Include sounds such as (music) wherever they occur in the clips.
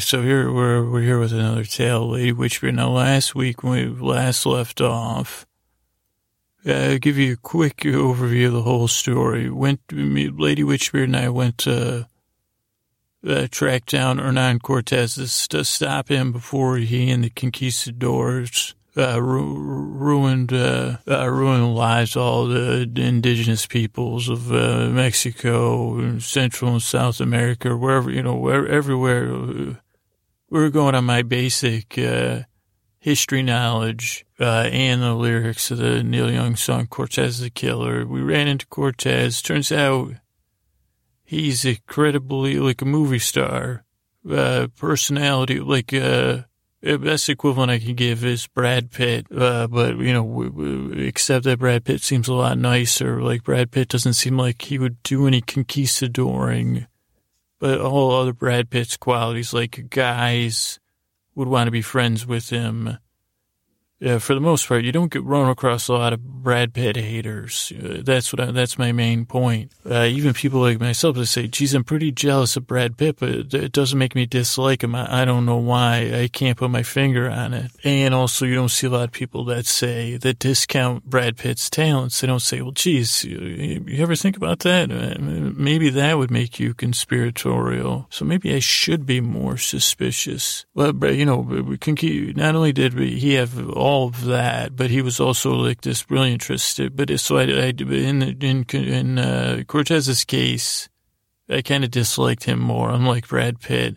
So here we're we're here with another tale, Lady Witchbeard. Now, last week when we last left off, uh, I'll give you a quick overview of the whole story. Went me, Lady Witchbeard and I went to uh, track down Hernan Cortez to stop him before he and the conquistadors uh, ru- ruined uh, uh, ruined lives all the indigenous peoples of uh, Mexico, Central and South America, wherever you know, where, everywhere. We were going on my basic uh, history knowledge uh, and the lyrics of the Neil Young song "Cortez the Killer." We ran into Cortez. Turns out he's incredibly like a movie star personality, like. Uh, the best equivalent I can give is Brad Pitt, uh, but you know, we, we, except that Brad Pitt seems a lot nicer. Like Brad Pitt doesn't seem like he would do any conquistadoring, but all other Brad Pitt's qualities, like guys would want to be friends with him. Yeah, for the most part, you don't get run across a lot of Brad Pitt haters. Uh, that's what I, that's my main point. Uh, even people like myself that say, "Geez, I'm pretty jealous of Brad Pitt, but it, doesn't make me dislike him. I, I, don't know why. I can't put my finger on it." And also, you don't see a lot of people that say that discount Brad Pitt's talents. They don't say, "Well, geez, you, you ever think about that? Uh, maybe that would make you conspiratorial." So maybe I should be more suspicious. Well, you know, not only did he have all all of that, but he was also like this brilliant trusted. But so I, I in in in uh, Cortez's case, I kind of disliked him more, unlike Brad Pitt.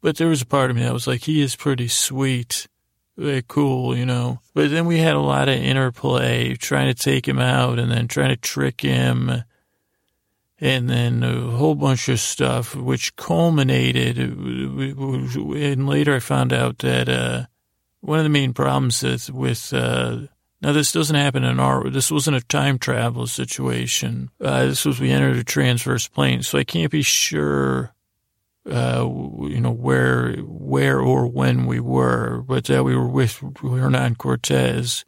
But there was a part of me that was like, he is pretty sweet, very cool, you know. But then we had a lot of interplay, trying to take him out and then trying to trick him. And then a whole bunch of stuff, which culminated. And later I found out that, uh, one of the main problems is with uh, now this doesn't happen in our this wasn't a time travel situation. Uh, this was we entered a transverse plane, so I can't be sure. Uh, you know where, where or when we were, but that we were with Hernan Cortez.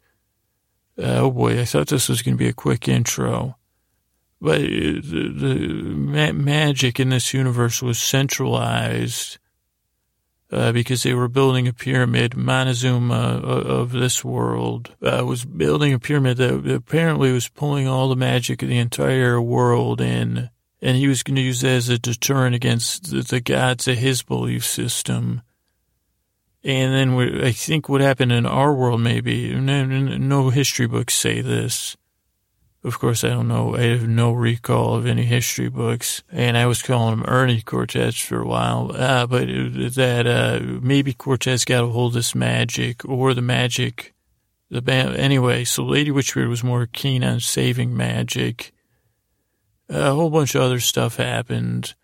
Uh, oh boy, I thought this was going to be a quick intro, but the, the ma- magic in this universe was centralized uh, because they were building a pyramid. Montezuma uh, of this world uh, was building a pyramid that apparently was pulling all the magic of the entire world in, and he was going to use that as a deterrent against the, the gods of his belief system. And then we, I think what happened in our world, maybe no, no history books say this of course, I don't know. I have no recall of any history books, and I was calling him Ernie Cortez for a while. Uh, but that uh, maybe Cortez got a hold of this magic or the magic. The band, anyway. So Lady Witchbeard was more keen on saving magic. A whole bunch of other stuff happened.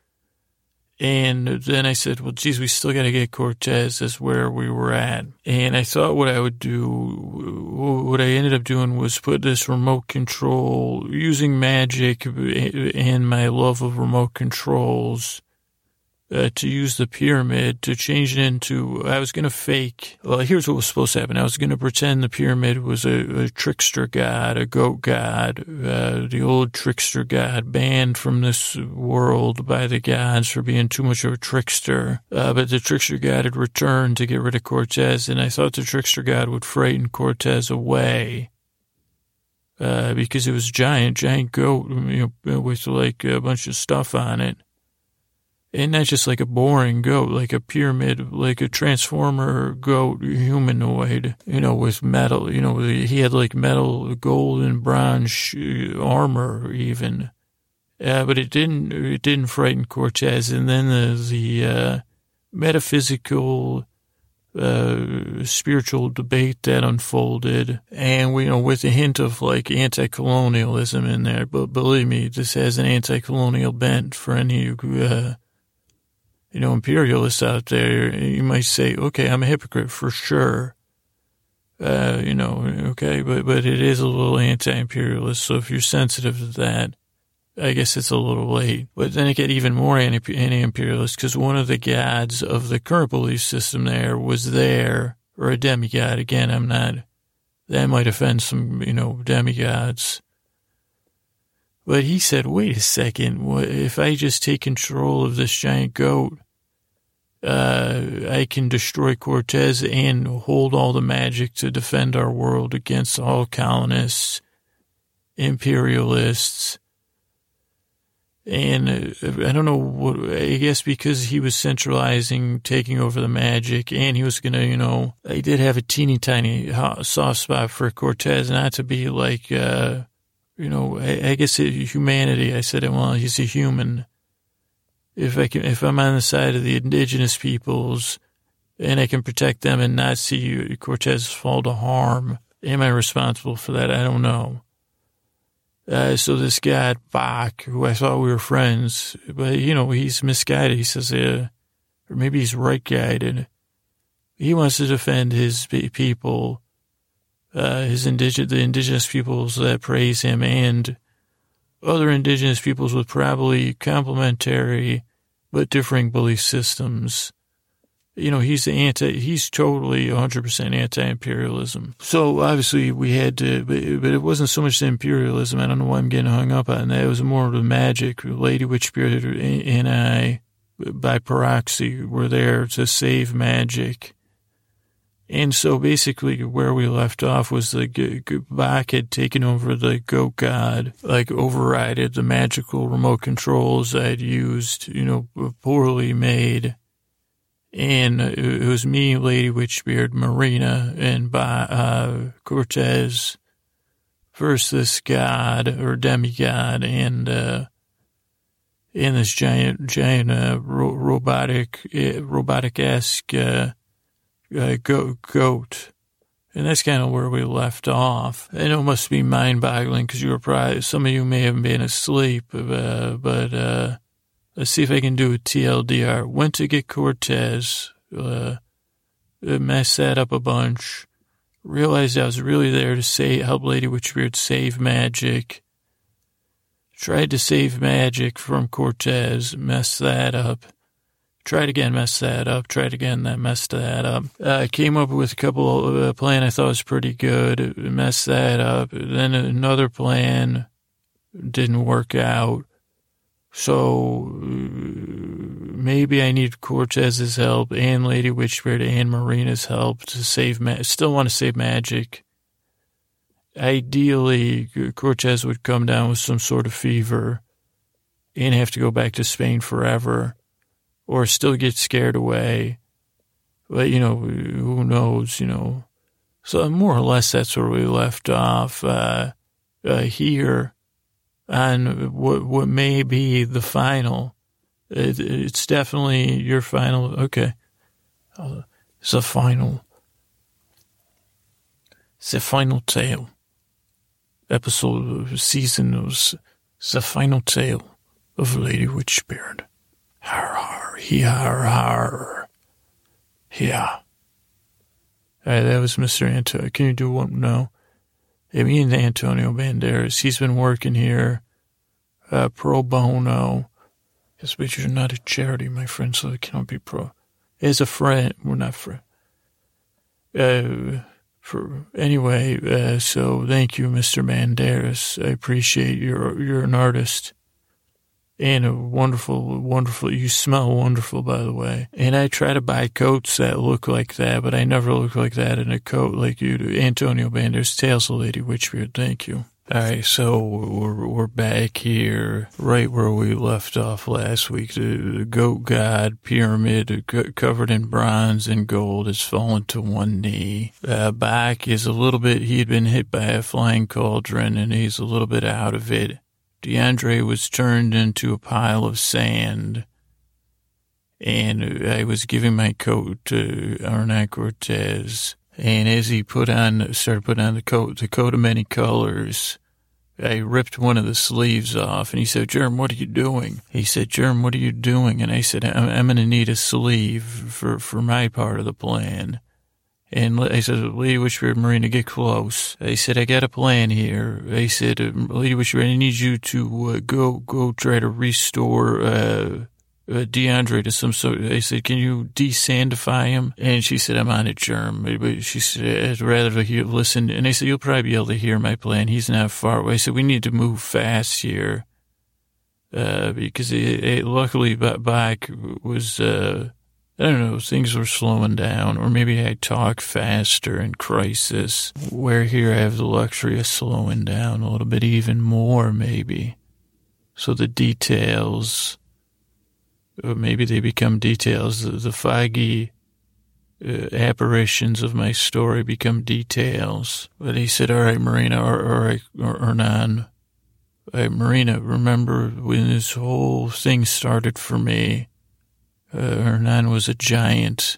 And then I said, well, geez, we still got to get Cortez as where we were at. And I thought what I would do, what I ended up doing was put this remote control using magic and my love of remote controls uh, to use the pyramid to change it into. I was going to fake. Well, here's what was supposed to happen. I was going to pretend the pyramid was a, a trickster god, a goat god, uh, the old trickster god banned from this world by the gods for being too much of a trickster. Uh, but the trickster god had returned to get rid of Cortez, and I thought the trickster god would frighten Cortez away. Uh, because it was giant, giant goat, you know, with like a bunch of stuff on it and not just like a boring goat, like a pyramid, like a transformer goat humanoid, you know, with metal, you know, he had like metal, gold and bronze armor even. Uh, but it didn't, it didn't frighten Cortez. And then the, the, uh, metaphysical, uh, spiritual debate that unfolded, and we you know with a hint of like anti-colonialism in there. But believe me, this has an anti-colonial bent for any uh, you know, imperialists out there, you might say, okay, I'm a hypocrite for sure. Uh, you know, okay, but, but it is a little anti-imperialist. So if you're sensitive to that, I guess it's a little late. But then it get even more anti-imperialist because one of the gods of the current belief system there was there, or a demigod. Again, I'm not, that might offend some, you know, demigods. But he said, wait a second, what, if I just take control of this giant goat, uh, I can destroy Cortez and hold all the magic to defend our world against all colonists, imperialists, and uh, I don't know what, I guess because he was centralizing, taking over the magic, and he was going to, you know, I did have a teeny tiny soft spot for Cortez, not to be like, uh, you know, I, I guess it, humanity. I said, well, he's a human. If I can, if I'm on the side of the indigenous peoples and I can protect them and not see Cortez fall to harm, am I responsible for that? I don't know. Uh, so this guy, Bach, who I thought we were friends, but, you know, he's misguided. He says, uh, or maybe he's right guided. He wants to defend his people, uh, his indigenous, the indigenous peoples that praise him and other indigenous peoples with probably complementary but differing belief systems you know, he's anti, he's totally 100% anti-imperialism. So obviously we had to, but, but, it wasn't so much the imperialism. I don't know why I'm getting hung up on that. It was more of the magic. Lady Witchbeard and I, by proxy, were there to save magic. And so basically where we left off was the Bach had taken over the goat god, like overrided the magical remote controls I'd used, you know, poorly made. And it was me, Lady Witchbeard, Marina, and by, uh, Cortez versus this god or demigod and, uh, and this giant, giant, uh, ro- robotic, uh, robotic-esque, uh, uh, goat, goat. And that's kind of where we left off. Know it must be mind boggling because you were probably, some of you may have been asleep, uh, but, uh, Let's see if I can do a TLDR. Went to get Cortez, uh, messed that up a bunch. Realized I was really there to say, help Lady Witchbeard save magic. Tried to save magic from Cortez, messed that up. Tried again, messed that up. Tried again, that messed that up. I uh, came up with a couple of a plan I thought was pretty good. Messed that up. Then another plan didn't work out. So uh, maybe I need Cortez's help and Lady Witchbeard and Marina's help to save. Ma- still want to save magic. Ideally, Cortez would come down with some sort of fever and have to go back to Spain forever, or still get scared away. But you know, who knows? You know. So more or less, that's where we left off uh, uh, here on what what may be the final. It, it's definitely your final. Okay, uh, it's the final. It's a final tale. Episode of season of the final tale of Lady Witchbeard. Har har, har. Yeah. All right, that was Mr. Antonio. Can you do one? No. I mean Antonio Banderas. He's been working here uh, pro bono. Yes, but you're not a charity, my friend, so it cannot be pro. As a friend, we're not friend. Uh, for anyway, uh, so thank you, Mr. Banderas. I appreciate you're you're an artist and a wonderful, wonderful. You smell wonderful, by the way. And I try to buy coats that look like that, but I never look like that in a coat like you do. Antonio Banderas, Tales of Lady Witchbeard. Thank you. All right, so we're we're back here, right where we left off last week. The, the goat god pyramid, covered in bronze and gold, has fallen to one knee. Uh, Bach is a little bit. He had been hit by a flying cauldron, and he's a little bit out of it. DeAndre was turned into a pile of sand, and I was giving my coat to Hernan Cortez. And as he put on, started putting on the coat, the coat of many colors, I ripped one of the sleeves off and he said, Germ, what are you doing? He said, Germ, what are you doing? And I said, I'm, I'm going to need a sleeve for, for my part of the plan. And I said, Lady Witchbeard Marina, get close. I said, I got a plan here. I said, Lady Witchbeard, I need you to uh, go, go try to restore, uh, uh, DeAndre to some sort. I said, "Can you desandify him?" And she said, "I'm on it, Germ." But she said, "I'd rather hear, listen." And I said, "You'll probably be able to hear my plan. He's not far away." I said, "We need to move fast here." Uh, because it, it, luckily Bach was, uh, I don't know, things were slowing down, or maybe I talk faster in crisis, where here I have the luxury of slowing down a little bit even more, maybe. So the details, or maybe they become details, the, the foggy uh, apparitions of my story become details. But he said, all right, Marina, or, or, or Hernan, Hey, Marina, remember when this whole thing started for me? Uh, Hernan was a giant.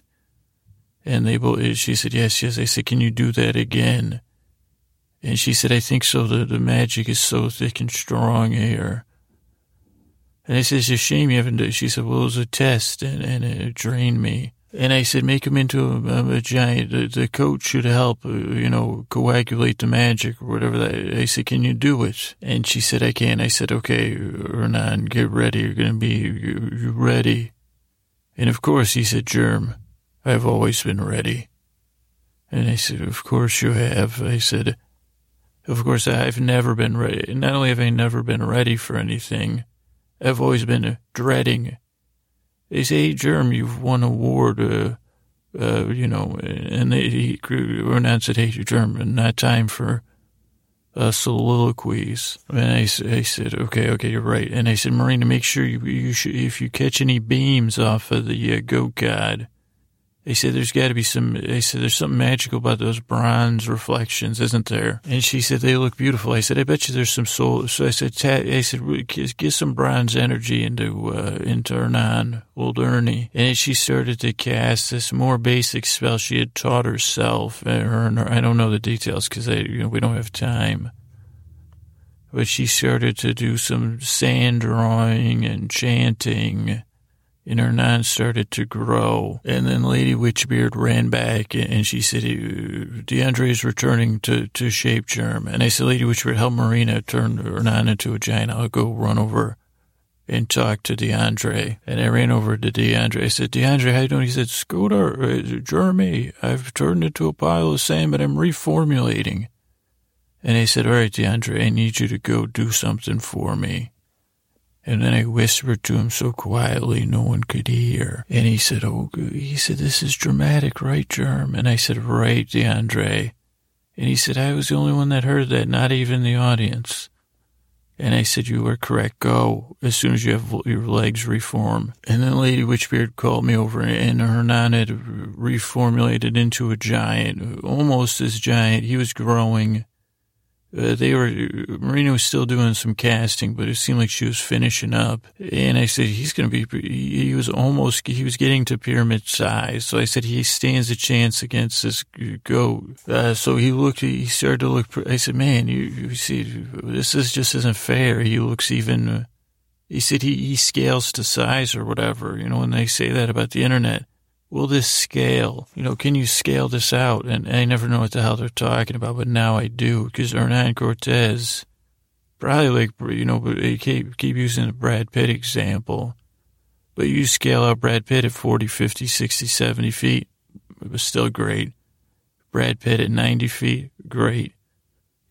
And they both, she said, yes, yes. I said, can you do that again? And she said, I think so. The, the magic is so thick and strong here. And I said, it's a shame you haven't done She said, well, it was a test and, and it drained me. And I said, make him into a, a giant. The, the, coach should help, uh, you know, coagulate the magic or whatever. That. I said, can you do it? And she said, I can. I said, okay, Hernan, get ready. You're going to be you, you ready. And of course, he said, Germ, I've always been ready. And I said, of course you have. I said, of course, I've never been ready. Not only have I never been ready for anything, I've always been dreading they say, hey, Germ, you've won an award, uh, uh, you know, and they, he announced it, hey, Germ, not time for uh, soliloquies. And I, I said, okay, okay, you're right. And I said, Marina, make sure you, you should, if you catch any beams off of the uh, goat god, they said there's got to be some. They said there's something magical about those bronze reflections, isn't there? And she said they look beautiful. I said I bet you there's some soul. So I said I said get some bronze energy into uh, into Hernan, old Ernie. And she started to cast this more basic spell she had taught herself. Her, her I don't know the details because you know we don't have time. But she started to do some sand drawing and chanting and Hernan started to grow. And then Lady Witchbeard ran back and she said, DeAndre is returning to, to shape germ. And I said, Lady Witchbeard, help Marina turn Hernan into a giant. I'll go run over and talk to DeAndre. And I ran over to DeAndre. I said, DeAndre, how you doing? He said, Scooter, uh, Jeremy, I've turned into a pile of sand, but I'm reformulating. And I said, all right, DeAndre, I need you to go do something for me. And then I whispered to him so quietly no one could hear. And he said, Oh, he said, this is dramatic, right, Germ? And I said, Right, DeAndre. And he said, I was the only one that heard that, not even the audience. And I said, You are correct. Go as soon as you have your legs reform. And then Lady Witchbeard called me over, and Hernan had reformulated into a giant, almost as giant. He was growing uh, they were, Marina was still doing some casting, but it seemed like she was finishing up. And I said, he's going to be, he was almost, he was getting to pyramid size. So I said, he stands a chance against this goat. Uh, so he looked, he started to look, I said, man, you, you see, this is just isn't fair. He looks even, uh, he said he, he scales to size or whatever, you know, when they say that about the internet will this scale? You know, can you scale this out? And I never know what the hell they're talking about, but now I do because Hernan Cortez, probably like, you know, but keep, keep using the Brad Pitt example, but you scale out Brad Pitt at 40, 50, 60, 70 feet. It was still great. Brad Pitt at 90 feet, great.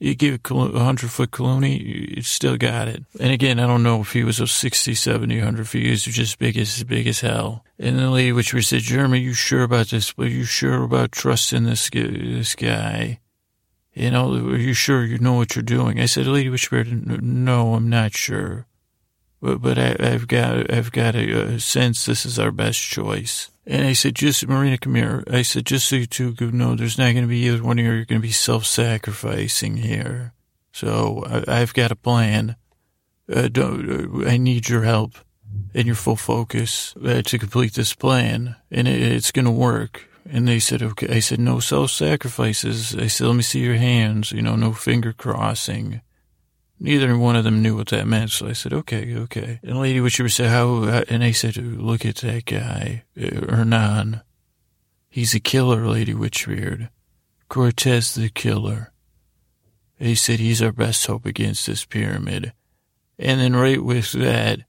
You give a 100 foot Clooney, you still got it. And again, I don't know if he was a 60, 70, 100 feet. He was just big as, big as hell. And the lady, which we said, Jeremy, you sure about this? Are you sure about trusting this, this guy? You know, are you sure you know what you're doing? I said, Lady Witchbeard, no, I'm not sure. But, but I, have got, I've got a, a sense this is our best choice. And I said, just, Marina, come here. I said, just so you two know, there's not going to be either one of you You're going to be self-sacrificing here. So I, have got a plan. Uh, don't, uh, I need your help and your full focus uh, to complete this plan, and it, it's going to work. And they said, okay. I said, no self-sacrifices. I said, let me see your hands, you know, no finger crossing. Neither one of them knew what that meant, so I said, okay, okay. And Lady Witcher said, how, and I said, look at that guy, uh, Hernan. He's a killer, Lady Witchbeard. Cortez the killer. They said he's our best hope against this pyramid. And then right with that,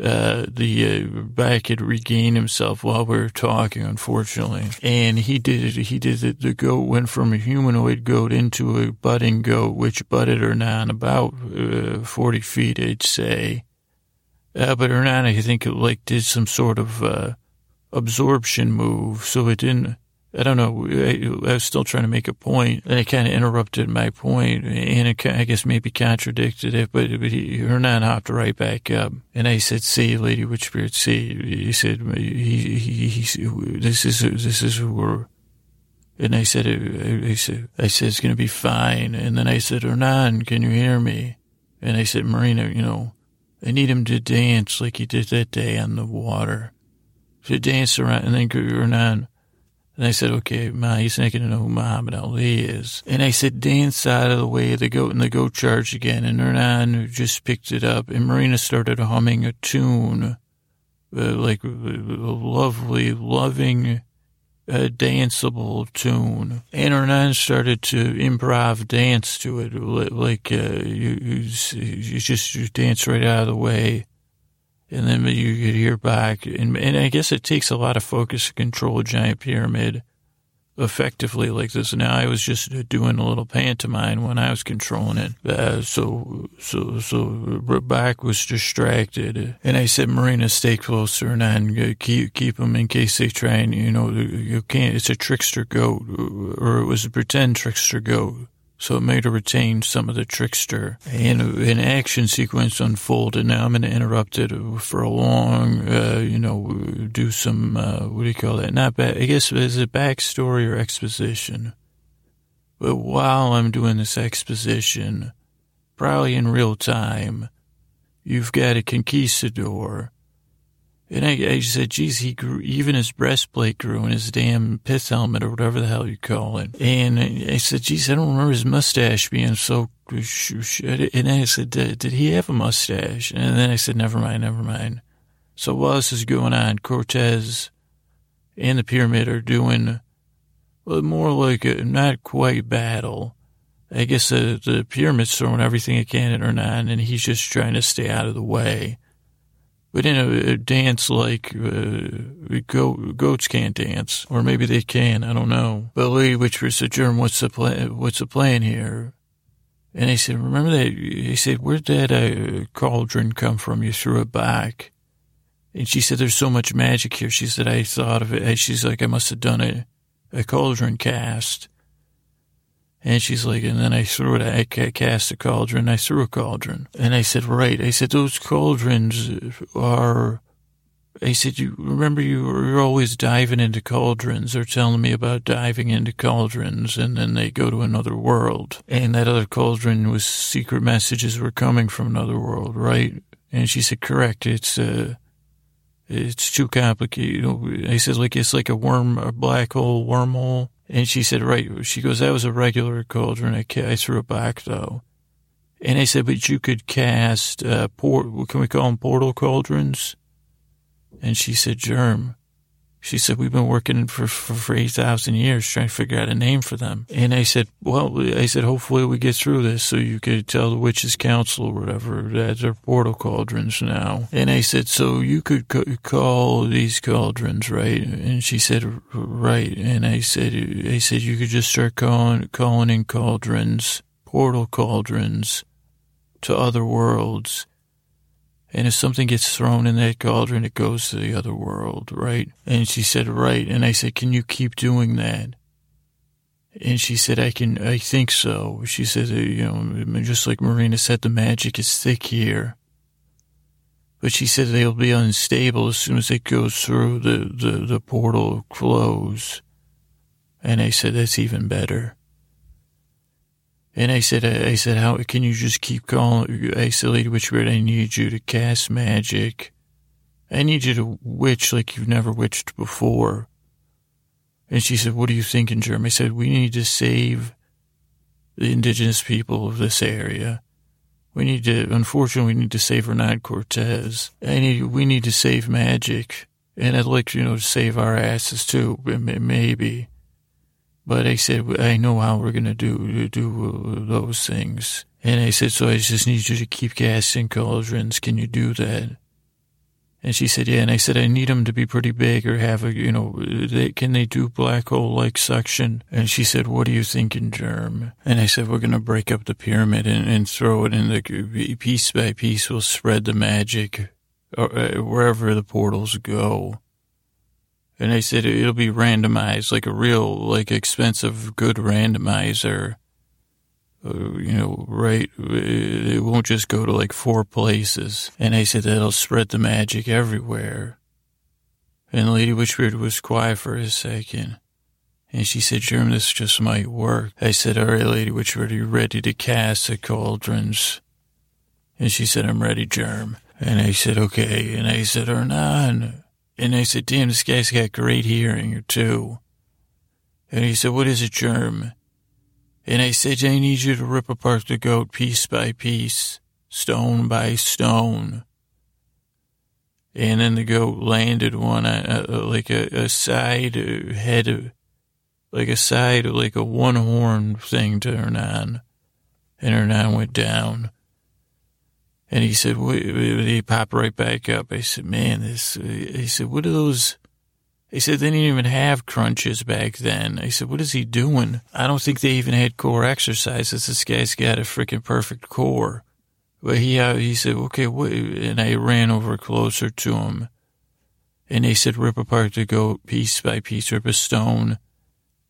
uh, the uh, Bach had regained himself while we were talking, unfortunately. And he did it. He did it. The goat went from a humanoid goat into a budding goat, which butted Hernan about uh, 40 feet, I'd say. Uh, but Hernan, I think, it, like, did some sort of uh, absorption move, so it didn't. I don't know. I, I was still trying to make a point, and it kind of interrupted my point, and it, I guess maybe contradicted it. But, but he, Hernan hopped right back up, and I said, "See, Lady Witchbeard, see." He said, he, he, he, "This is this is who we're." And I said, I said, I said it's going to be fine. And then I said, Hernan, can you hear me? And I said, Marina, you know, I need him to dance like he did that day on the water. To dance around, and then Hernan and I said, okay, Ma, he's not going to know who Muhammad Ali is. And I said, dance out of the way of the goat, and the goat charged again. And Hernan just picked it up, and Marina started humming a tune, uh, like a lovely, loving, uh, danceable tune. And Hernan started to improv dance to it, like uh, you, you just you dance right out of the way and then you could hear Bach. And, and I guess it takes a lot of focus to control a giant pyramid effectively like this. Now I was just doing a little pantomime when I was controlling it. Uh, so, so, so Bach was distracted. And I said, Marina, stay closer and keep, keep them in case they try and, you know, you can't, it's a trickster goat or it was a pretend trickster goat so it made her retain some of the trickster. And an action sequence unfolded. Now I'm going to interrupt it for a long, uh, you know, do some, uh, what do you call that? Not bad. I guess it's a backstory or exposition. But while I'm doing this exposition, probably in real time, you've got a conquistador and I, I said, geez, he grew, even his breastplate grew and his damn pith helmet or whatever the hell you call it. And I said, geez, I don't remember his mustache being so, and I said, did he have a mustache? And then I said, never mind, never mind. So while this is going on, Cortez and the pyramid are doing more like a not quite battle. I guess the, the pyramid's throwing everything it can at Hernan, and he's just trying to stay out of the way. But in a, a dance like uh, goat, goats can't dance, or maybe they can. I don't know. But Lady Witchbeard said, "Germ, what's the plan? What's the plan here?" And I said, "Remember that?" He said, "Where'd that uh, cauldron come from? You threw it back." And she said, "There's so much magic here." She said, "I thought of it." She's like, "I must have done a, a cauldron cast." And she's like, and then I threw it, I cast a cauldron, I threw a cauldron. And I said, right. I said, those cauldrons are, I said, you remember you were always diving into cauldrons or telling me about diving into cauldrons and then they go to another world. And that other cauldron was secret messages were coming from another world, right? And she said, correct. It's, uh, it's too complicated. I said, like, it's like a worm, a black hole, wormhole. And she said, right. She goes, that was a regular cauldron. I, I threw it back though. And I said, but you could cast, uh, port, what can we call them portal cauldrons? And she said, germ. She said, we've been working for, for, for 8,000 years trying to figure out a name for them. And I said, well, I said, hopefully we get through this so you could tell the witches council or whatever that they're portal cauldrons now. And I said, so you could call these cauldrons, right? And she said, right. And I said, I said, you could just start calling, calling in cauldrons, portal cauldrons to other worlds and if something gets thrown in that cauldron, it goes to the other world, right? And she said, right. And I said, can you keep doing that? And she said, I can, I think so. She said, uh, you know, just like Marina said, the magic is thick here. But she said they'll be unstable as soon as it goes through the, the, the portal close. And I said, that's even better. And I said, I said, how can you just keep calling? I said, Lady Witchbeard, I need you to cast magic. I need you to witch like you've never witched before. And she said, what are you thinking, Jeremy? I said, we need to save the indigenous people of this area. We need to, unfortunately, we need to save Hernan Cortez. I need, we need to save magic. And I'd like, you know, to save our asses too, maybe. But I said, I know how we're going to do, uh, do uh, those things. And I said, so I just need you to keep casting cauldrons. Can you do that? And she said, yeah. And I said, I need them to be pretty big or have a, you know, they, can they do black hole like suction? And she said, what are you thinking, Germ? And I said, we're going to break up the pyramid and, and throw it in the piece by piece. We'll spread the magic uh, uh wherever the portals go. And I said, it'll be randomized, like a real, like expensive, good randomizer. Uh, you know, right? It won't just go to like four places. And I said, that'll spread the magic everywhere. And Lady Witchbeard was quiet for a second. And she said, Germ, this just might work. I said, all right, Lady Witchbeard, are you ready to cast the cauldrons? And she said, I'm ready, Germ. And I said, okay. And I said, Hernan. And I said, damn, this guy's got great hearing, too. And he said, what is a Germ? And I said, I need you to rip apart the goat piece by piece, stone by stone. And then the goat landed one, uh, uh, like a, a side head, like a side, like a one horn thing to on. And Hernan went down. And he said, what, he popped right back up. I said, man, this, he said, what are those? He said, they didn't even have crunches back then. I said, what is he doing? I don't think they even had core exercises. This guy's got a freaking perfect core. But he, uh, he said, okay, what? And I ran over closer to him. And they said, rip apart the goat piece by piece, rip a stone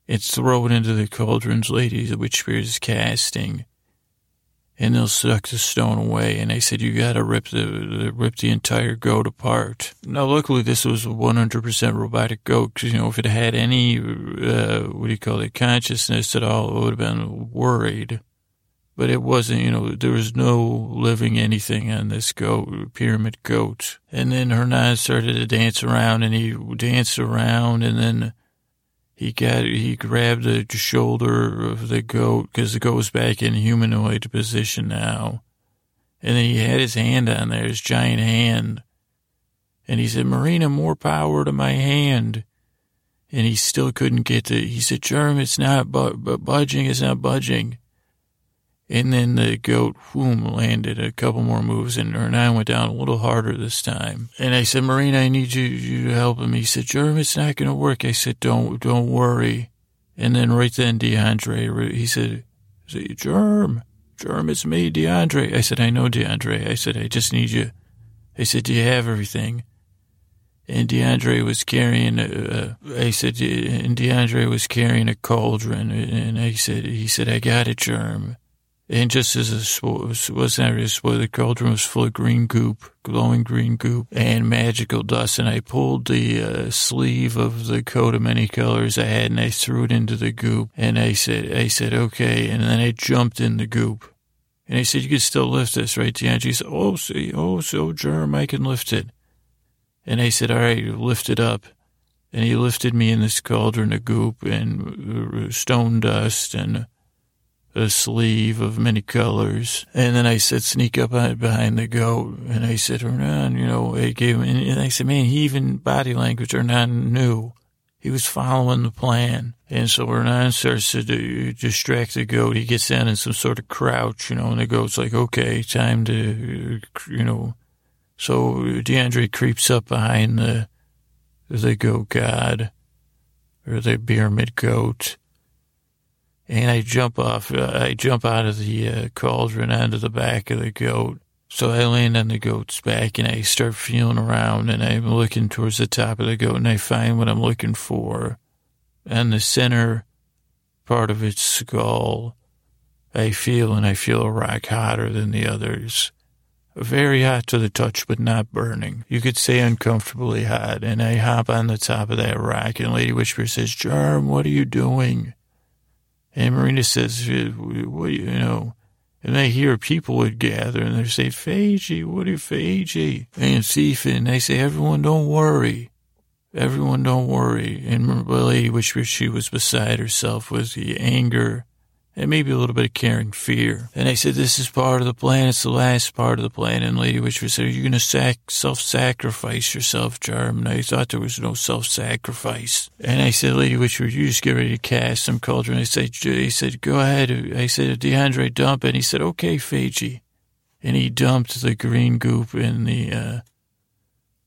and throw it into the cauldrons, ladies, which is casting and they'll suck the stone away. And they said, you got to rip the, rip the entire goat apart. Now, luckily, this was a 100% robotic goat because, you know, if it had any, uh, what do you call it, consciousness at all, it would have been worried. But it wasn't, you know, there was no living anything on this goat, pyramid goat. And then Hernan started to dance around and he danced around and then he got he grabbed the shoulder of the goat because the goat was back in humanoid position now, and then he had his hand on there, his giant hand, and he said, "Marina, more power to my hand." And he still couldn't get to. He said, "Germ, it's not bu- budging. It's not budging." And then the goat, whoom, landed a couple more moves, and Hernan went down a little harder this time. And I said, Marina, I need you, you to help him. He said, Germ, it's not going to work. I said, don't, don't worry. And then right then, DeAndre, he said, "Is it Germ, Germ, it's me, DeAndre. I said, I know, DeAndre. I said, I just need you. I said, do you have everything? And DeAndre was carrying, a, I said, and DeAndre was carrying a cauldron. And I said, he said, I got it, Germ. And just as it was, was where the cauldron was full of green goop, glowing green goop, and magical dust, and I pulled the uh, sleeve of the coat of many colors I had, and I threw it into the goop, and I said, I said, okay, and then I jumped in the goop. And I said, you can still lift this, right? He said, oh, see, oh, so germ, I can lift it. And I said, all right, lift it up. And he lifted me in this cauldron of goop and uh, stone dust and a sleeve of many colors. And then I said, sneak up behind the goat. And I said, Hernan, you know, I gave him, and I said, man, he even body language, Hernan knew. He was following the plan. And so Hernan starts to distract the goat. He gets down in some sort of crouch, you know, and the goat's like, okay, time to, you know. So DeAndre creeps up behind the, the goat god, or the pyramid goat and I jump off, uh, I jump out of the uh, cauldron onto the back of the goat. So I land on the goat's back and I start feeling around and I'm looking towards the top of the goat and I find what I'm looking for. On the center part of its skull, I feel and I feel a rock hotter than the others. Very hot to the touch, but not burning. You could say uncomfortably hot. And I hop on the top of that rock and Lady Witchbeard says, Germ, what are you doing? And Marina says, what, you know, and I hear people would gather and they say, Feiji, what are Feiji? And Thief, and they say, everyone don't worry. Everyone don't worry. And the which she was beside herself, with the anger and maybe a little bit of caring fear. And I said, this is part of the plan. It's the last part of the plan. And Lady Witchbeard said, are you going to sac- self-sacrifice yourself, Germ? And I thought there was no self-sacrifice. And I said, Lady Witchbeard, you just get ready to cast some cauldron. And I said, he said, go ahead. I said, DeAndre, dump. And he said, okay, Feiji. And he dumped the green goop in the, uh,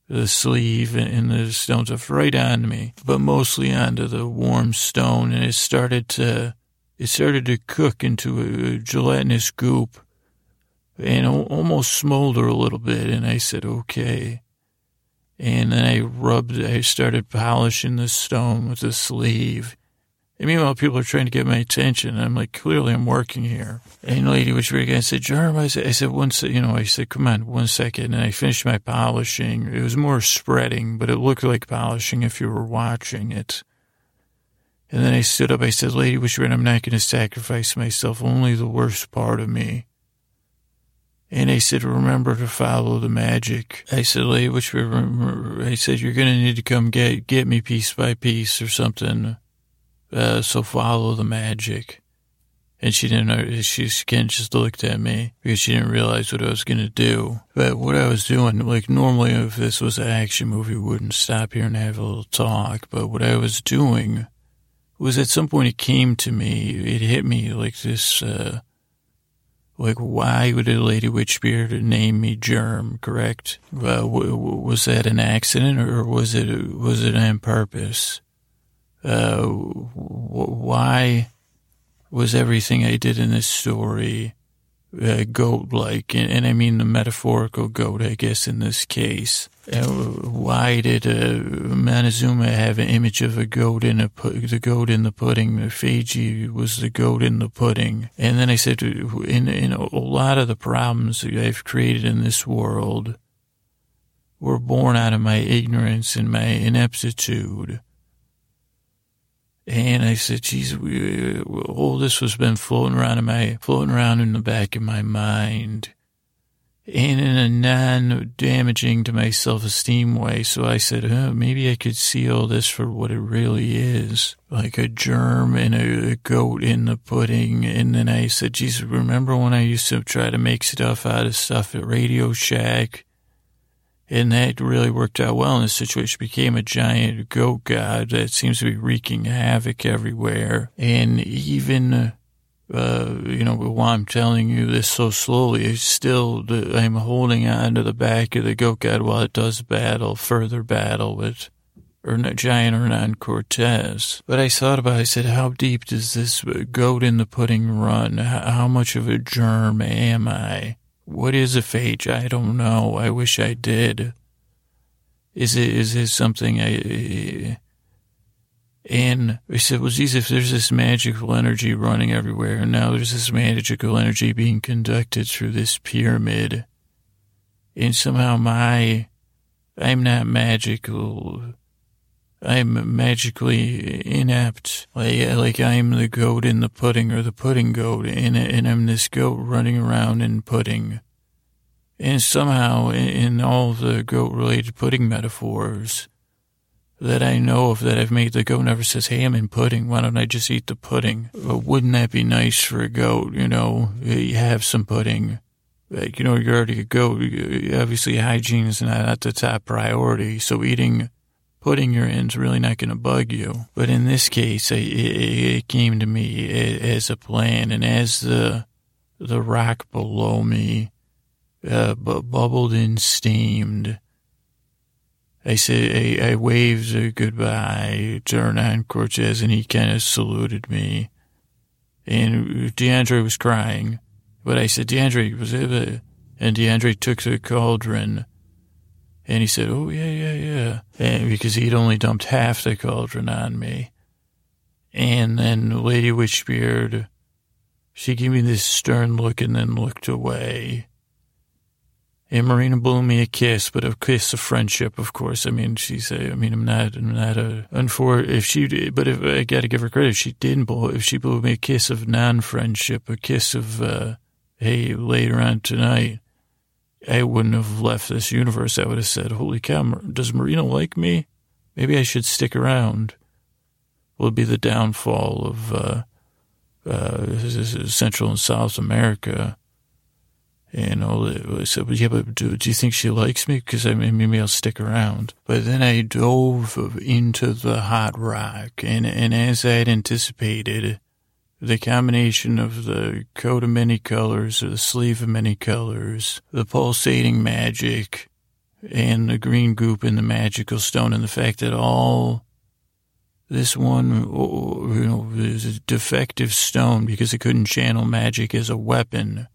the sleeve and the stones stuff right onto me, but mostly onto the warm stone. And it started to, it started to cook into a gelatinous goop and almost smolder a little bit. And I said, okay. And then I rubbed, I started polishing the stone with the sleeve. And meanwhile, people are trying to get my attention. I'm like, clearly I'm working here. And the lady was very good. I said, Germ, I said, I said, one second, you know, I said, come on, one second. And I finished my polishing. It was more spreading, but it looked like polishing if you were watching it. And then I stood up. I said, Lady Witchbeard, I'm not going to sacrifice myself, only the worst part of me. And I said, remember to follow the magic. I said, Lady Witchbeard, I said, you're going to need to come get, get me piece by piece or something. Uh, so follow the magic. And she didn't know, she again just looked at me because she didn't realize what I was going to do. But what I was doing, like normally if this was an action movie, we wouldn't stop here and have a little talk. But what I was doing was at some point it came to me, it hit me like this, uh, like why would a lady witchbeard name me Germ? Correct? Uh, w- was that an accident or was it was it on purpose? Uh, w- why was everything I did in this story uh, goat-like, and, and, I mean the metaphorical goat, I guess, in this case. Uh, why did uh, Montezuma have an image of a goat in a pu- the goat in the pudding? Fiji was the goat in the pudding, and then I said, in in a lot of the problems that I've created in this world were born out of my ignorance and my ineptitude. And I said, geez, all this was been floating around in my, floating around in the back of my mind and in a non-damaging to my self-esteem way. So I said, oh, maybe I could see all this for what it really is, like a germ and a, goat in the pudding. And then I said, geez, remember when I used to try to make stuff out of stuff at Radio Shack? And that really worked out well in this situation. Became a giant goat god that seems to be wreaking havoc everywhere. And even, uh, uh, you know, why I'm telling you this so slowly, it's still, I'm holding on to the back of the goat god while it does battle, further battle with or giant Hernan Cortez. But I thought about it, I said, how deep does this goat in the pudding run? How much of a germ am I? What is a phage? I don't know. I wish I did. Is it is it something I? And I said, well, geez, if there's this magical energy running everywhere, and now there's this magical energy being conducted through this pyramid, and somehow my, I'm not magical. I'm magically inept, like like I'm the goat in the pudding or the pudding goat, and and I'm this goat running around in pudding. And somehow, in all the goat-related pudding metaphors that I know of, that I've made, the goat never says, "Hey, I'm in pudding. Why don't I just eat the pudding?" But wouldn't that be nice for a goat? You know, you have some pudding. Like, you know, you're already a goat. Obviously, hygiene is not the top priority, so eating putting your in's really not going to bug you. But in this case, it, it, came to me as a plan, and as the the rock below me uh, bubbled and steamed, I said I, I waved a goodbye to Hernan Cortez, and he kind of saluted me. And DeAndre was crying, but I said, DeAndre, was it? And DeAndre took the cauldron and he said, Oh, yeah, yeah, yeah. And because he'd only dumped half the cauldron on me. And then Lady Witchbeard, she gave me this stern look and then looked away. And Marina blew me a kiss, but a kiss of friendship, of course. I mean, she's a, I mean, I'm not, I'm not a, unfor, if she did, but if I gotta give her credit, if she didn't blow, if she blew me a kiss of non-friendship, a kiss of, uh, hey, later on tonight, I wouldn't have left this universe. I would have said, holy cow, does Marina like me? Maybe I should stick around. Will be the downfall of uh, uh, Central and South America. You know, I said, yeah, but do, do you think she likes me? Because I mean, maybe I'll stick around. But then I dove into the hot rock, and, and as I had anticipated, the combination of the coat of many colors or the sleeve of many colors, the pulsating magic, and the green goop and the magical stone, and the fact that all this one, oh, you know, is a defective stone because it couldn't channel magic as a weapon,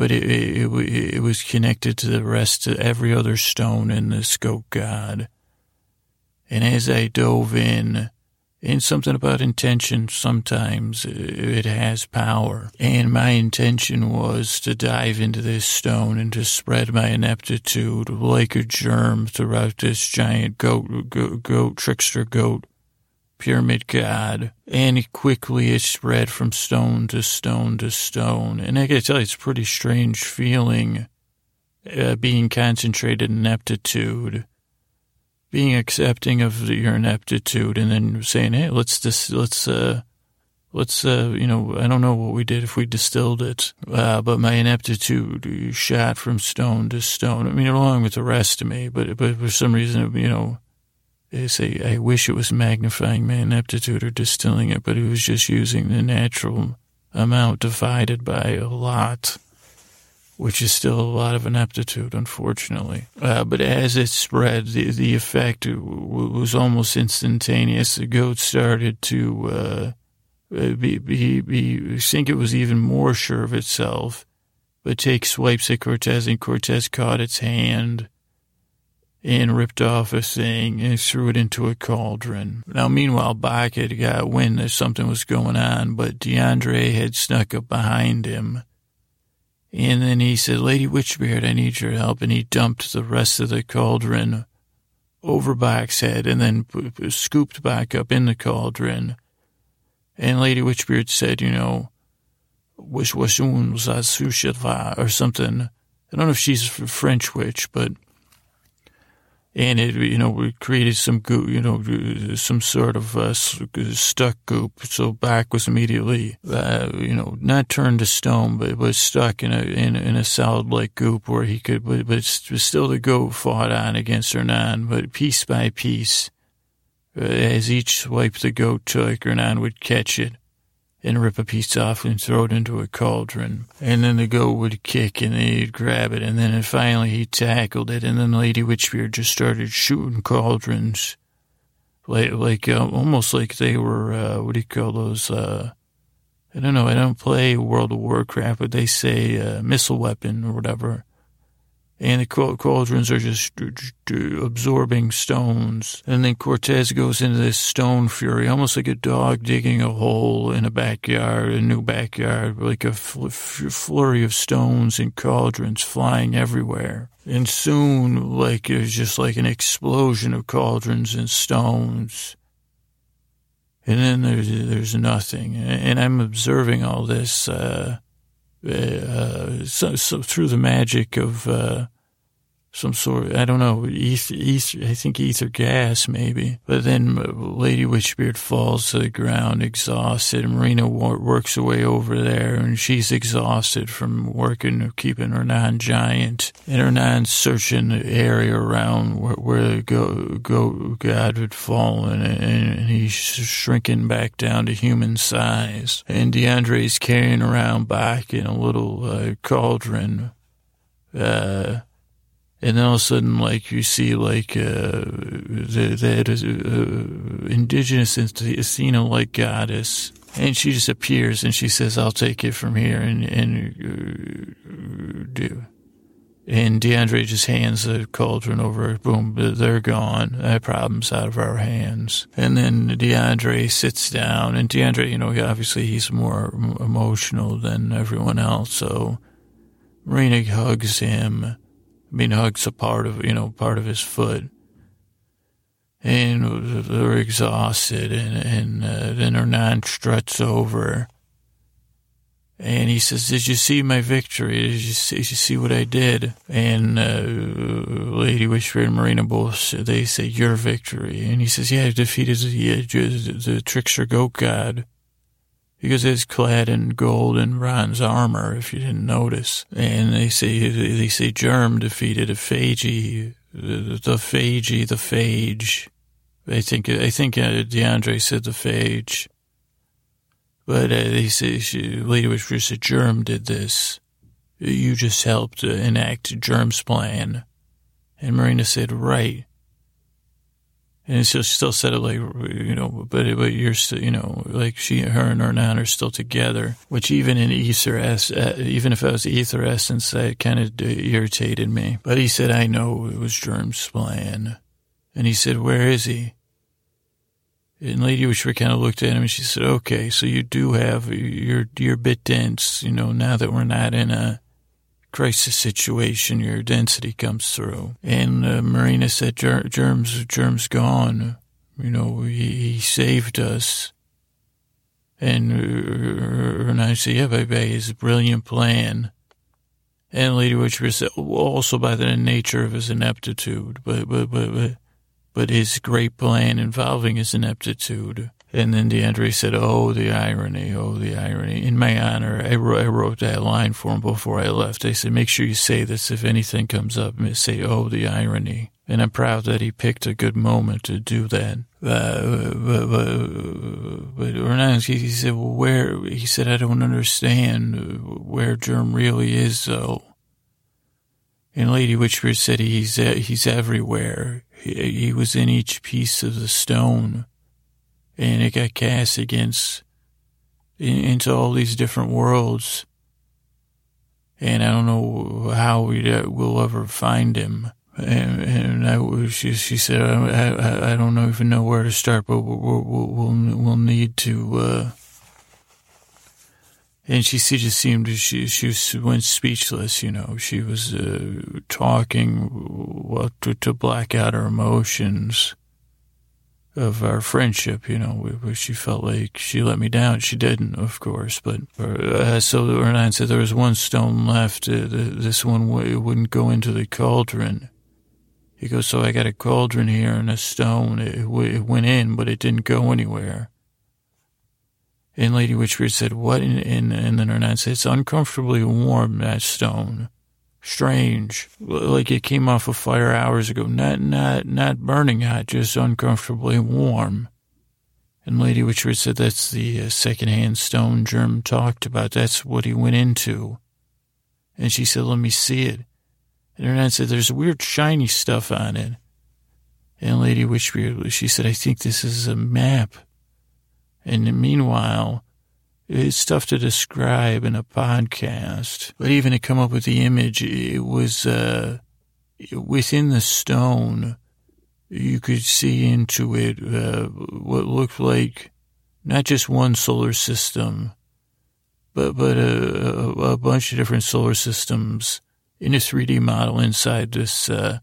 but it, it, it, was connected to the rest of every other stone in the goat god. And as I dove in, and something about intention, sometimes it has power. And my intention was to dive into this stone and to spread my ineptitude like a germ throughout this giant goat, goat, goat trickster goat pyramid god. And quickly it spread from stone to stone to stone. And I gotta tell you, it's a pretty strange feeling uh, being concentrated in ineptitude being accepting of your ineptitude and then saying, hey, let's just, let's, uh, let's, uh, you know, I don't know what we did if we distilled it, uh, but my ineptitude shot from stone to stone. I mean, along with the rest of me, but, but for some reason, you know, they say, I wish it was magnifying my ineptitude or distilling it, but it was just using the natural amount divided by a lot which is still a lot of ineptitude, unfortunately. Uh, but as it spread, the, the effect was almost instantaneous. The goat started to uh, uh, be, be, be, think it was even more sure of itself, but take swipes at Cortez, and Cortez caught its hand and ripped off a thing and threw it into a cauldron. Now, meanwhile, Bach had got wind that something was going on, but DeAndre had snuck up behind him and then he said, Lady Witchbeard, I need your help. And he dumped the rest of the cauldron over Bach's head and then scooped back up in the cauldron. And Lady Witchbeard said, you know, or something. I don't know if she's a French witch, but and it, you know, we created some goop, you know, some sort of uh, stuck goop. So Bach was immediately, uh, you know, not turned to stone, but was stuck in a in, in a solid like goop where he could, but, but still the goat fought on against Hernan, but piece by piece, uh, as each swipe the goat took, Hernan would catch it and rip a piece off and throw it into a cauldron. And then the goat would kick and he'd grab it. And then finally he tackled it. And then Lady Witchbeard just started shooting cauldrons. Like, like uh, almost like they were, uh, what do you call those? Uh, I don't know. I don't play World of Warcraft, but they say uh, missile weapon or whatever and the cauldrons are just absorbing stones. And then Cortez goes into this stone fury, almost like a dog digging a hole in a backyard, a new backyard, like a flurry of stones and cauldrons flying everywhere. And soon, like, was just like an explosion of cauldrons and stones. And then there's, there's nothing. And I'm observing all this, uh, so, so, through the magic of uh, some sort, I don't know, ether, ether, I think ether gas maybe. But then Lady Witchbeard falls to the ground exhausted. Marina works her way over there and she's exhausted from working, keeping Hernan-giant. And Hernan-searching the area around where, where the go, go, God had fallen and, and he's shrinking back down to human size. And DeAndre's carrying around back in a little uh, cauldron. Uh, and then all of a sudden, like you see, like uh, the, that is uh, indigenous Athena like goddess, and she just appears and she says, "I'll take it from here," and and uh, do. And DeAndre just hands the cauldron over. Boom, they're gone. That problem's out of our hands. And then DeAndre sits down, and DeAndre, you know, obviously he's more emotional than everyone else. So Marina hugs him Mean, hugs a part of, you know, part of his foot. And they're exhausted, and, and uh, then Hernan struts over. And he says, Did you see my victory? Did you see, did you see what I did? And uh, Lady Witchbeard and Marina both, they say, Your victory. And he says, Yeah, I defeated the, the, the trickster goat god because it's clad in gold and bronze armor, if you didn't notice. And they say, they say Germ defeated a Phagi, the, Phagi, the Phage. I think, I think uh, DeAndre said the Phage. But uh, they say, she, Lady Witchbeard said, Germ did this. You just helped enact Germ's plan. And Marina said, right. And so she still said it like, you know, but, but you're still, you know, like she, her and Hernan are still together, which even in ether, uh, even if I was ether essence, that kind of irritated me. But he said, I know it was Germ's plan. And he said, where is he? And Lady Witchbeard kind of looked at him and she said, okay, so you do have, you're, you're a bit dense, you know, now that we're not in a, crisis situation, your density comes through. And uh, Marina said, germs, germs gone. You know, he, he saved us. And, uh, and I said, yeah, baby, his brilliant plan. And Lady Witchbeard said, also by the nature of his ineptitude, but, but, but, but, but his great plan involving his ineptitude. And then DeAndre said, Oh, the irony, oh, the irony. In my honor, I wrote, I wrote that line for him before I left. I said, Make sure you say this if anything comes up. Say, Oh, the irony. And I'm proud that he picked a good moment to do that. Uh, but, but, but Hernandez, he, he said, Well, where? He said, I don't understand where Germ really is, though. And Lady Witchbeard said, He's, he's everywhere. He, he was in each piece of the stone and it got cast against into all these different worlds. And I don't know how we uh, will ever find him. And, and I, she, she said, I, I, I, don't even know where to start, but we'll, we'll, we'll, we'll need to, uh, and she, she just seemed she she went speechless. You know, she was uh, talking well, to, to black out her emotions of our friendship, you know, she felt like she let me down. She didn't, of course, but uh, so Hernan said there was one stone left. Uh, this one wouldn't go into the cauldron. He goes, so I got a cauldron here and a stone. It, it went in, but it didn't go anywhere. And Lady Witchbeard said, what? And, and, and then said, it's uncomfortably warm, that stone strange, like it came off a fire hours ago. Not, not, not burning hot, just uncomfortably warm. And Lady Witchbeard said that's the uh, secondhand stone Germ talked about. That's what he went into. And she said, let me see it. And Hernan said, there's weird shiny stuff on it. And Lady Witchbeard, she said, I think this is a map. And meanwhile, it's tough to describe in a podcast, but even to come up with the image, it was uh, within the stone. You could see into it uh, what looked like not just one solar system, but but a, a, a, bunch of different solar systems in a 3D model inside this uh,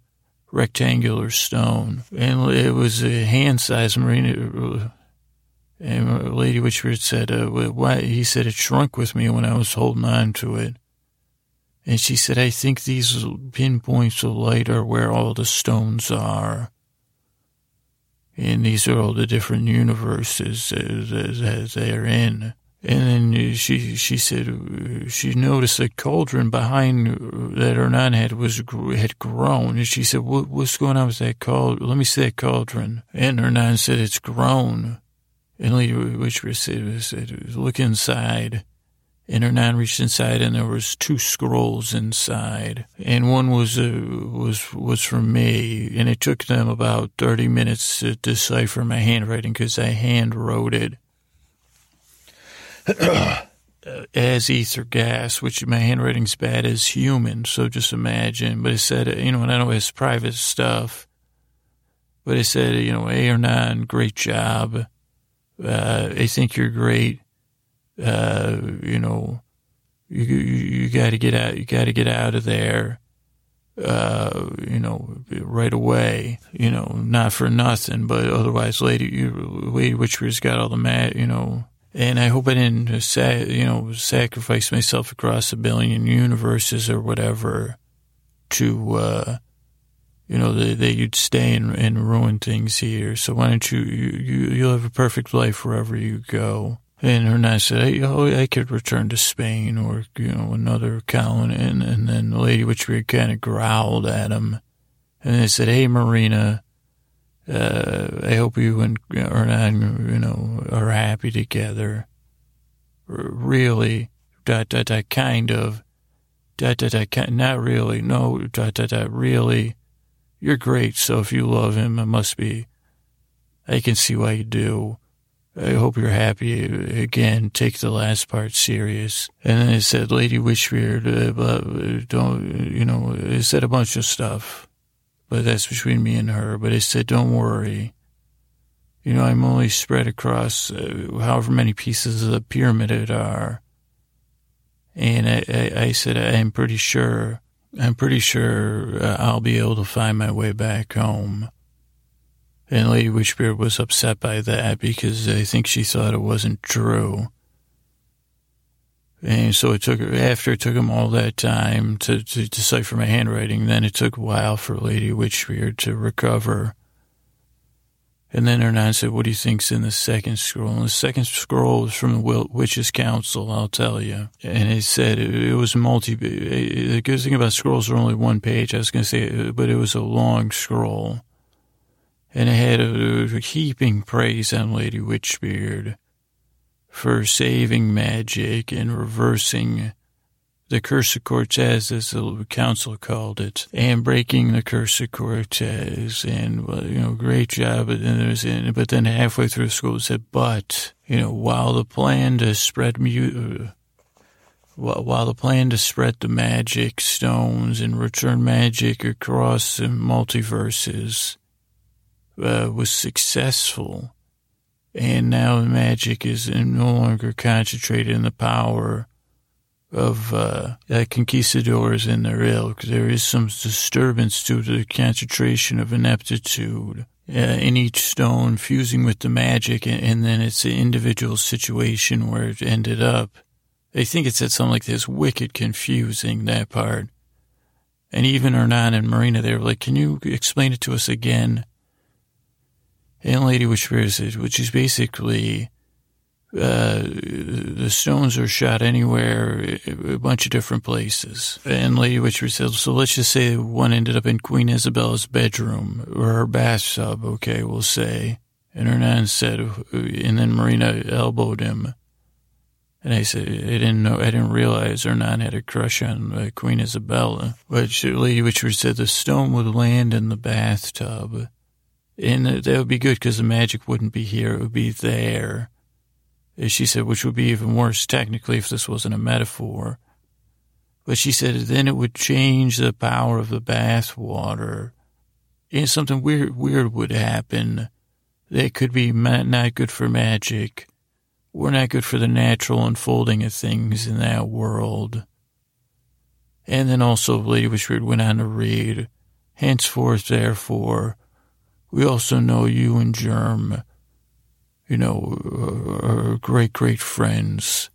rectangular stone, and it was a hand-sized marine and Lady Witchbeard said, uh, why? He said it shrunk with me when I was holding on to it. And she said, I think these pinpoints of light are where all the stones are. And these are all the different universes uh, that they're in. And then she she said uh, she noticed the cauldron behind uh, that Hernan had was had grown, and she said, what, "What's going on with that cauldron? Let me see that cauldron." And Hernan said, "It's grown." And Lady Witchbeard said, said, look inside. And Hernan reached inside, and there was two scrolls inside, and one was uh, was was from me, and it took them about thirty minutes to decipher my handwriting because I hand wrote it (clears throat) as ether gas, which my handwriting's bad as human. So just imagine. But it said, you know, and I know it's private stuff, but it said, you know, A Hernan, great job. Uh, I think you're great. Uh, you know, you, you, you got to get out, you got to get out of there. Uh, you know, right away, you know, not for nothing, but otherwise, lady, you, lady Witchbeard's got all the mat, you know, and I hope I didn't, you know, sacrifice myself across a billion universes or whatever to, uh, you know, that, that you'd stay and, and ruin things here. So why don't you, you, you, you'll have a perfect life wherever you go. And Hernan said, hey, oh, I could return to Spain or, you know, another colony. And, and then the Lady Witchbeard kind of growled at him. And they said, hey, Marina, uh, I hope you and Hernan, you know, are happy together. Really, dot, dot, dot, kind of, dot, dot, dot, not really, no, dot, dot, dot, really you're great. So if you love him, it must be I can see why you do. I hope you're happy. Again, take the last part serious. And then it said, Lady Witchbeard, uh, don't, you know, it said a bunch of stuff, but that's between me and her. But it said, don't worry. You know, I'm only spread across uh, however many pieces of the pyramid it are. And I, I, I said, I'm pretty sure, I'm pretty sure uh, I'll be able to find my way back home. And Lady Witchbeard was upset by that because I think she thought it wasn't true. And so it took, after it took him all that time to, to decipher my handwriting, then it took a while for Lady Witchbeard to recover. And then Hernan said, what do you think's in the second scroll? And the second scroll was from the Witches' Council, I'll tell you. And it said it, was multi, the good thing about scrolls are only one page. I was going to say, uh, but it was a long scroll and it had a, a heaping praise on Lady Witchbeard for saving magic and reversing the curse of Cortez, as the council called it, and breaking the curse of Cortez. And, well, you know, great job. But then, there's, but then halfway through school, it said, but, you know, while the plan to spread mu- uh, while the plan to spread the magic stones and return magic across the multiverses uh, was successful, and now the magic is no longer concentrated in the power of uh, conquistadors in their ilk. There is some disturbance due to the concentration of ineptitude uh, in each stone fusing with the magic, and, and then it's an individual situation where it ended up. I think it said something like this, wicked confusing, that part. And even Hernan and Marina, they were like, can you explain it to us again? and Lady Witchbeard, which is basically uh, the stones are shot anywhere, a bunch of different places. And Lady Witchbeard said, so let's just say one ended up in Queen Isabella's bedroom or her bathtub, okay, we'll say. And Hernan said, and then Marina elbowed him. And I said, I didn't know, I didn't realize Hernan had a crush on uh, Queen Isabella. But Lady Witchbeard said the stone would land in the bathtub. And that would be good because the magic wouldn't be here. It would be there. She said, which would be even worse technically if this wasn't a metaphor. But she said then it would change the power of the bath water. And something weird, weird would happen that could be not good for magic. We're not good for the natural unfolding of things in that world. And then also Lady Witchbeard went on to read, henceforth, therefore, we also know you and Germ, you know, are great, great friends.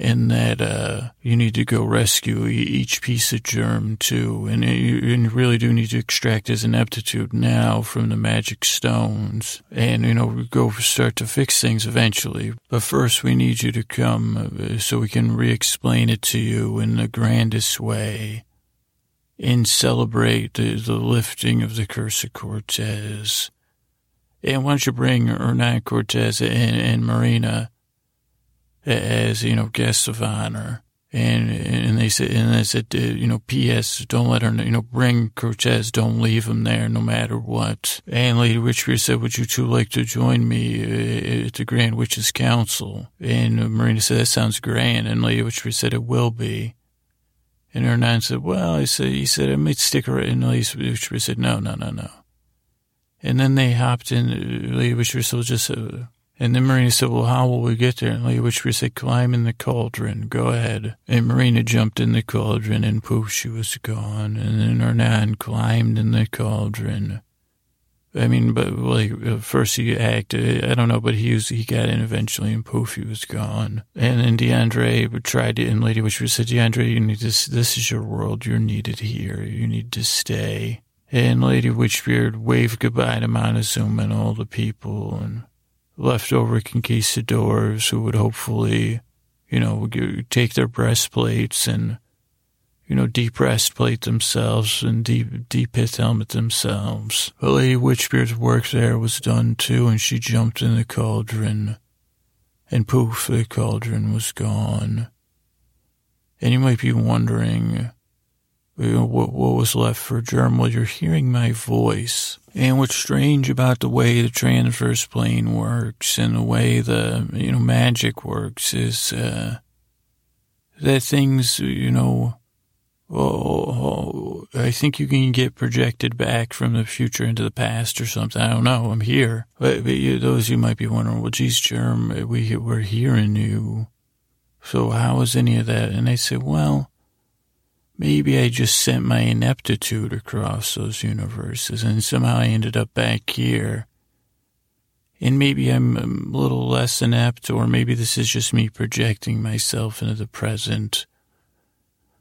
And that uh, you need to go rescue each piece of germ too, and you, really do need to extract his ineptitude now from the magic stones, and you know go start to fix things eventually. But first, we need you to come uh, so we can re-explain it to you in the grandest way and celebrate the, the lifting of the curse of Cortez. And why don't you bring Hernan Cortez and, and Marina as, you know, guests of honor? And, and they said, and they said, uh, you know, P.S. Don't let her, you know, bring Cortez. Don't leave him there, no matter what. And Lady Witchbeard said, "Would you two like to join me uh, at the Grand Witches Council?" And Marina said, "That sounds grand." And Lady Witchbeard said, "It will be." And Hernan said, well, I said, he said, I might stick around. And Lady Witchbeard said, no, no, no, no. And then they hopped in. Lady Witchbeard said, just, uh, and then Marina said, well, how will we get there? And Lady Witchbeard said, climb in the cauldron. Go ahead. And Marina jumped in the cauldron and poof, she was gone. And then Hernan climbed in the cauldron. I mean, but like first he acted, I don't know, but he was, he got in eventually, and poof, he was gone. And then DeAndre tried to, and Lady Witchbeard said, DeAndre, you need to, this is your world, you're needed here, you need to stay. And Lady Witchbeard waved goodbye to Montezuma and all the people, and leftover conquistadors who would hopefully, you know, take their breastplates and you know, deep breastplate themselves and deep, deep pith helmet themselves. But Lady Witchbeard's work there was done too, and she jumped in the cauldron, and poof, the cauldron was gone. And you might be wondering, what, what was left for germ? Well, you're hearing my voice. And what's strange about the way the transverse plane works and the way the, you know, magic works is, uh, that things, you know, oh, I think you can get projected back from the future into the past or something. I don't know. I'm here. But, but you, those you might be wondering, well, geez, Germ, we, we're hearing you. So how is any of that? And I said, well, maybe I just sent my ineptitude across those universes and somehow I ended up back here. And maybe I'm um, a little less inept, or maybe this is just me projecting myself into the present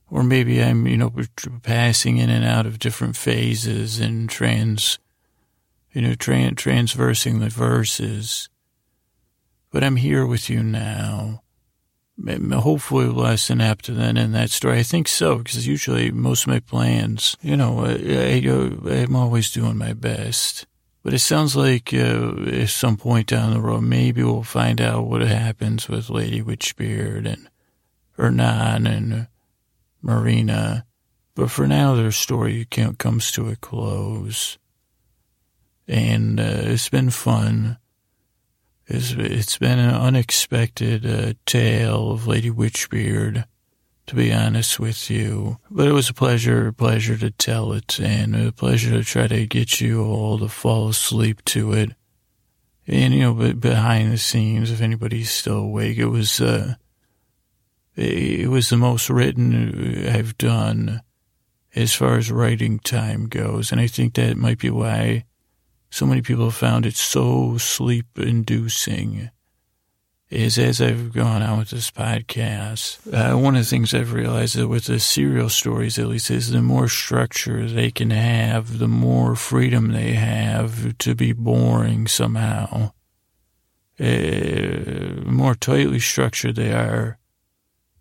or maybe I'm, you know, passing in and out of different phases and trans, you know, tran- transversing the verses. But I'm here with you now. Hopefully less inept than in that story. I think so, because usually most of my plans, you know, I, I'm always doing my best. But it sounds like uh, at some point down the road, maybe we'll find out what happens with Lady Witchbeard and Hernan and Marina, but for now their story comes to a close. And uh, it's been fun. It's, it's been an unexpected uh, tale of Lady Witchbeard, to be honest with you. But it was a pleasure, pleasure to tell it, and a pleasure to try to get you all to fall asleep to it. And, you know, behind the scenes, if anybody's still awake, it was, uh, it was the most written I've done as far as writing time goes. And I think that might be why so many people have found it so sleep inducing is as I've gone on with this podcast, uh, one of the things I've realized that with the serial stories, at least, is the more structure they can have, the more freedom they have to be boring somehow. Uh, more tightly structured they are,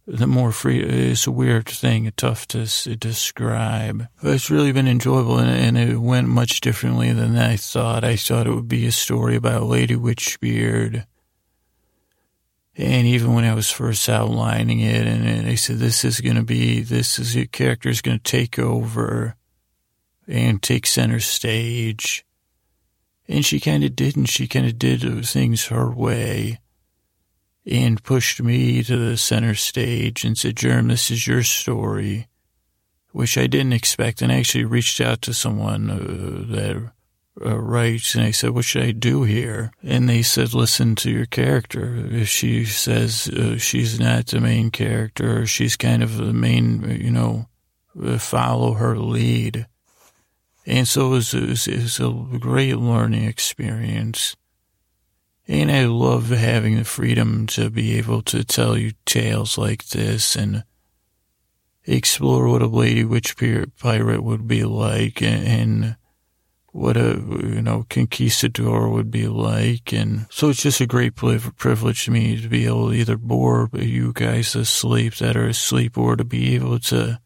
the more free, it's a weird thing, tough to describe. It's really been enjoyable and, and, it went much differently than I thought. I thought it would be a story about Lady Witchbeard. And even when I was first outlining it and, I said, this is going to be, this is your character is going to take over and take center stage. And she kind of did, and she kind of did things her way and pushed me to the center stage and said, Germ, this is your story, which I didn't expect. And I actually reached out to someone uh, that uh, writes and I said, what should I do here? And they said, listen to your character. If she says uh, she's not the main character, she's kind of the main, you know, uh, follow her lead. And so it was, it was, it was a great learning experience. And I love having the freedom to be able to tell you tales like this and explore what a lady witch pirate would be like and, what a, you know, conquistador would be like. And so it's just a great privilege to me to be able to either bore you guys asleep that are asleep or to be able to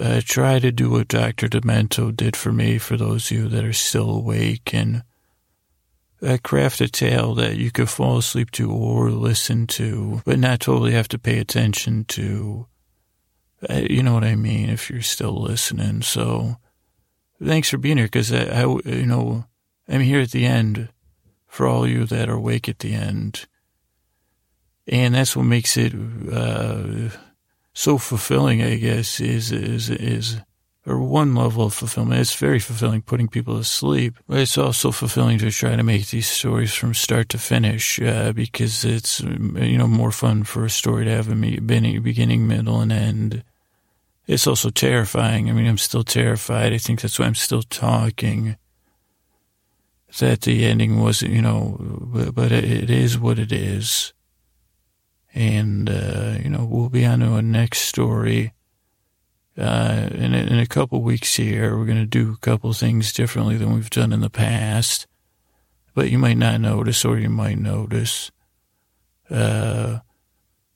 uh, try to do what Dr. Demento did for me for those of you that are still awake and uh, craft a tale that you could fall asleep to or listen to, but not totally have to pay attention to. Uh, you know what I mean? If you're still listening. So thanks for being here because I, I, you know, I'm here at the end for all you that are awake at the end. And that's what makes it, uh, so fulfilling, I guess, is, is, is, or one level of fulfillment. It's very fulfilling putting people to sleep, but it's also fulfilling to try to make these stories from start to finish uh, because it's you know more fun for a story to have a beginning, middle, and end. It's also terrifying. I mean, I'm still terrified. I think that's why I'm still talking. That the ending wasn't, you know, but, but it is what it is. And, uh, you know, we'll be on to a next story uh, in, a, in a couple weeks here, we're going to do a couple things differently than we've done in the past. But you might not notice, or you might notice. Uh,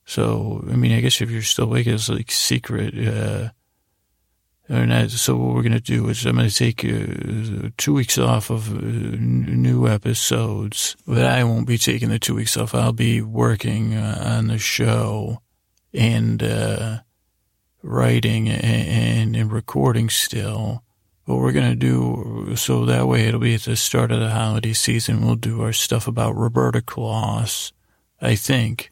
so, I mean, I guess if you're still awake, it's like secret. Uh, or. So what we're going to do is I'm going to take uh, two weeks off of uh, new episodes, but I won't be taking the two weeks off. I'll be working uh, on the show and, uh, writing and, and recording still. What we're going to do, so that way it'll be at the start of the holiday season, we'll do our stuff about Roberta Claus, I think.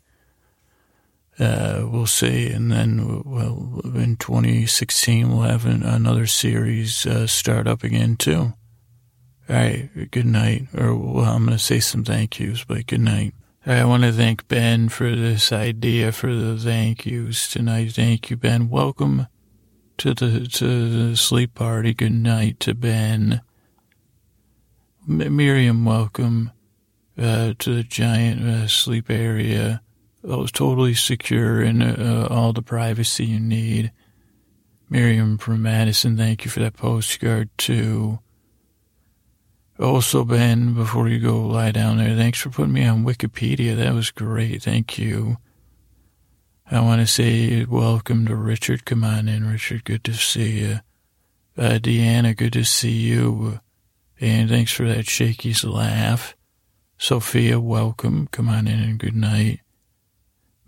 Uh, we'll see. And then, well, in 2016, we'll have an, another series uh, start up again, too. All right, good night. Or, well, I'm going to say some thank yous, but good night. I want to thank Ben for this idea for the thank yous tonight. Thank you, Ben. Welcome to the to the sleep party. Good night to Ben. M- Miriam, welcome uh, to the giant uh, sleep area. Oh, it's totally secure and uh, all the privacy you need. Miriam from Madison, thank you for that postcard too. Also, Ben, before you go lie down there, thanks for putting me on Wikipedia. That was great. Thank you. I want to say welcome to Richard. Come on in, Richard. Good to see you. Uh, Deanna, good to see you. And thanks for that shaky's laugh. Sophia, welcome. Come on in and good night.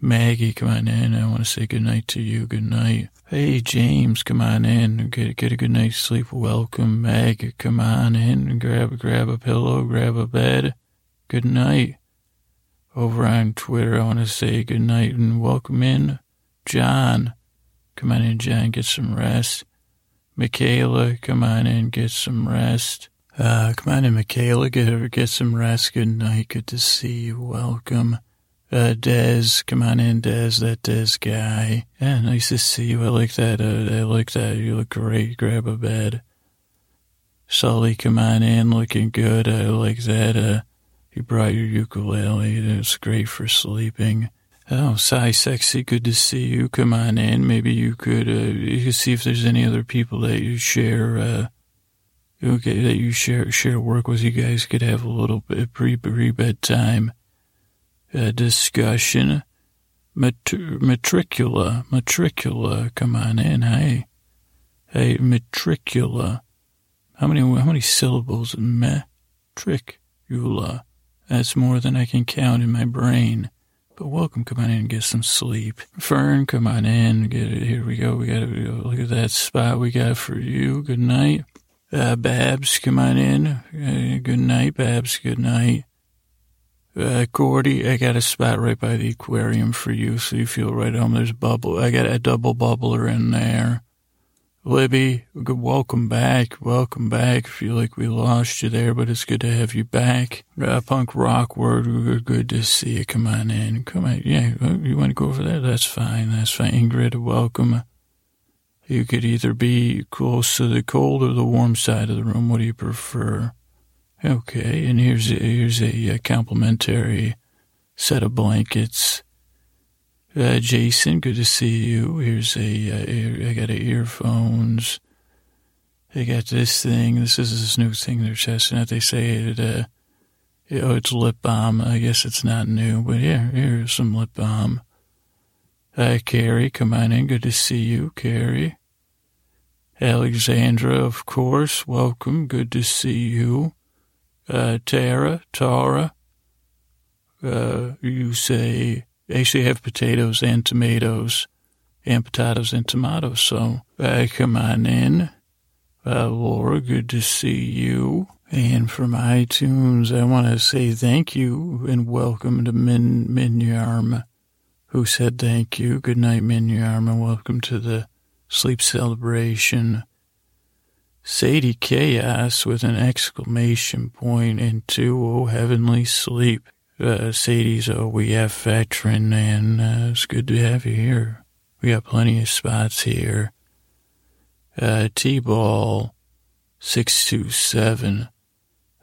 Maggie, come on in. I want to say good night to you. Good night. Hey, James, come on in. Get, get a good night's sleep. Welcome, Meg. Come on in grab, grab a pillow, grab a bed. Good night. Over on Twitter, I want to say good night and welcome in John. Come on in, John. Get some rest. Michaela, come on in. Get some rest. Uh, come on in, Michaela. Get, get some rest. Good night. Good to see you. Welcome. Uh, Dez, come on in, Dez, that Dez guy. Yeah, nice to see you. I like that. Uh, I like that. You look great. Grab a bed. Sully, come on in, looking good. I like that. Uh, you brought your ukulele. It's great for sleeping. Oh, Cy Sexy, good to see you. Come on in. Maybe you could, uh, you could see if there's any other people that you share, uh, okay, that you share, share work with. You guys could have a little bit pre, pre bedtime uh, discussion. matricula, matricula, come on in, hey. Hey, matricula. How many, how many syllables? Matricula. That's more than I can count in my brain. But welcome, come on in and get some sleep. Fern, come on in. Get it. Here we go. We got to look at that spot we got for you. Good night. Uh, Babs, come on in. Uh, good night, Babs. Good night. Uh, Gordy, I got a spot right by the aquarium for you, so you feel right home. There's bubble. I got a double bubbler in there. Libby, good welcome back. Welcome back. Feel like we lost you there, but it's good to have you back. Uh, punk rock word, good, to see you. Come on in. Come on. Yeah, you want to go over there? That's fine. That's fine. Ingrid, welcome. You could either be close to the cold or the warm side of the room. What do you prefer? Okay, and here's a, here's a, a complimentary set of blankets. Uh, Jason, good to see you. Here's a uh, ear, I got a earphones. They got this thing. This is this new thing they're testing out. They say it, uh, oh, it's lip balm. I guess it's not new, but yeah, here's some lip balm. Uh, Carrie, come on in. Good to see you, Carrie. Alexandra, of course, welcome. Good to see you uh, Tara, Tara, uh, you say, actually have potatoes and tomatoes, and potatoes and tomatoes. So uh, come on in. Uh, Laura, good to see you. And from iTunes, I want to say thank you and welcome to Min Minyarm, who said thank you. Good night, Minyarm, and welcome to the sleep celebration. Sadie Chaos with an exclamation point and two, oh, heavenly sleep. Uh, Sadie's a OEF veteran, and uh, it's good to have you here. We got plenty of spots here. Uh, T-Ball 627.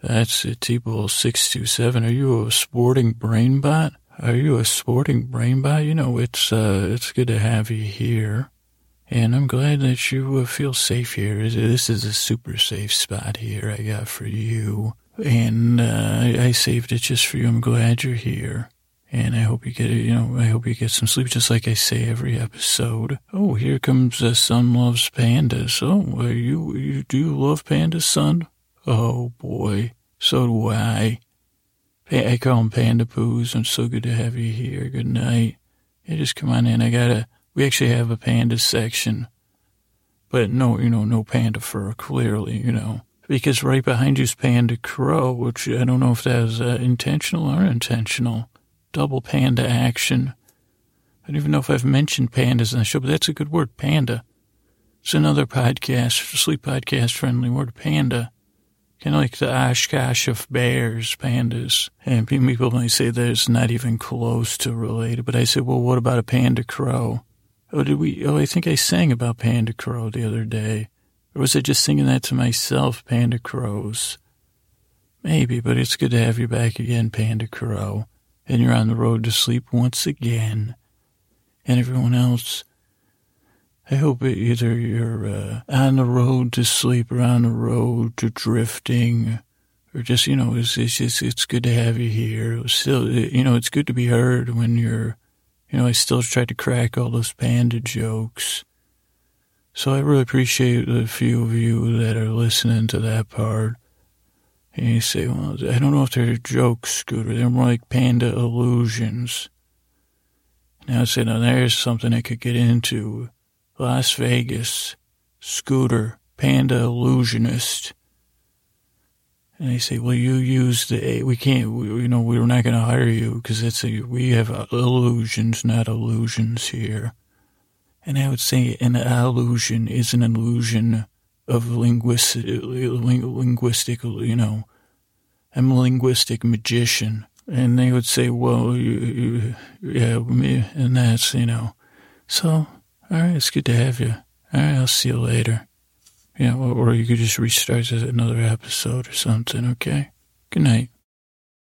That's a T-Ball 627. Are you a sporting brain bot? Are you a sporting brain bot? You know, it's, uh, it's good to have you here. And I'm glad that you uh, feel safe here. This is a super safe spot here I got for you. And uh, I saved it just for you. I'm glad you're here. And I hope you get, you know, I hope you get some sleep, just like I say every episode. Oh, here comes uh, Son Loves Pandas. Oh, are you, you, do you love pandas, son? Oh, boy. So do I. I call them panda poos. I'm so good to have you here. Good night. Hey, just come on in. I gotta, We actually have a panda section, but no, you know, no panda fur, clearly, you know, because right behind you is Panda Crow, which I don't know if that was uh, intentional or unintentional. Double panda action. I don't even know if I've mentioned pandas in the show, but that's a good word, panda. It's another podcast, sleep podcast friendly word, panda. Kind of like the Oshkosh of bears, pandas. And people might say that it's not even close to related. But I said, well, what about a panda crow? Oh, did we? Oh, I think I sang about panda crow the other day. Or was I just singing that to myself, panda crows? Maybe, but it's good to have you back again, panda crow. And you're on the road to sleep once again. And everyone else, I hope either you're uh, on the road to sleep or on the road to drifting or just, you know, it's, it's it's good to have you here. Still, you know, it's good to be heard when you're, you know, I still try to crack all those panda jokes. So I really appreciate the few of you that are listening to that part. And you say, well, I don't know if they're jokes, Scooter. They're more like panda illusions. Now I say, now there's something I could get into. Las Vegas, scooter, panda illusionist. And they say, well, you use the, we can't, you know, we're not going to hire you because it's a, we have illusions, not illusions here. And I would say an illusion is an illusion of linguistic, linguistic, you know, I'm a linguistic magician. And they would say, well, you, you, yeah, me, and that's, you know, so all right, it's good to have you. All right, I'll see you later. Yeah, or, you could just restart another episode or something, okay? Good night.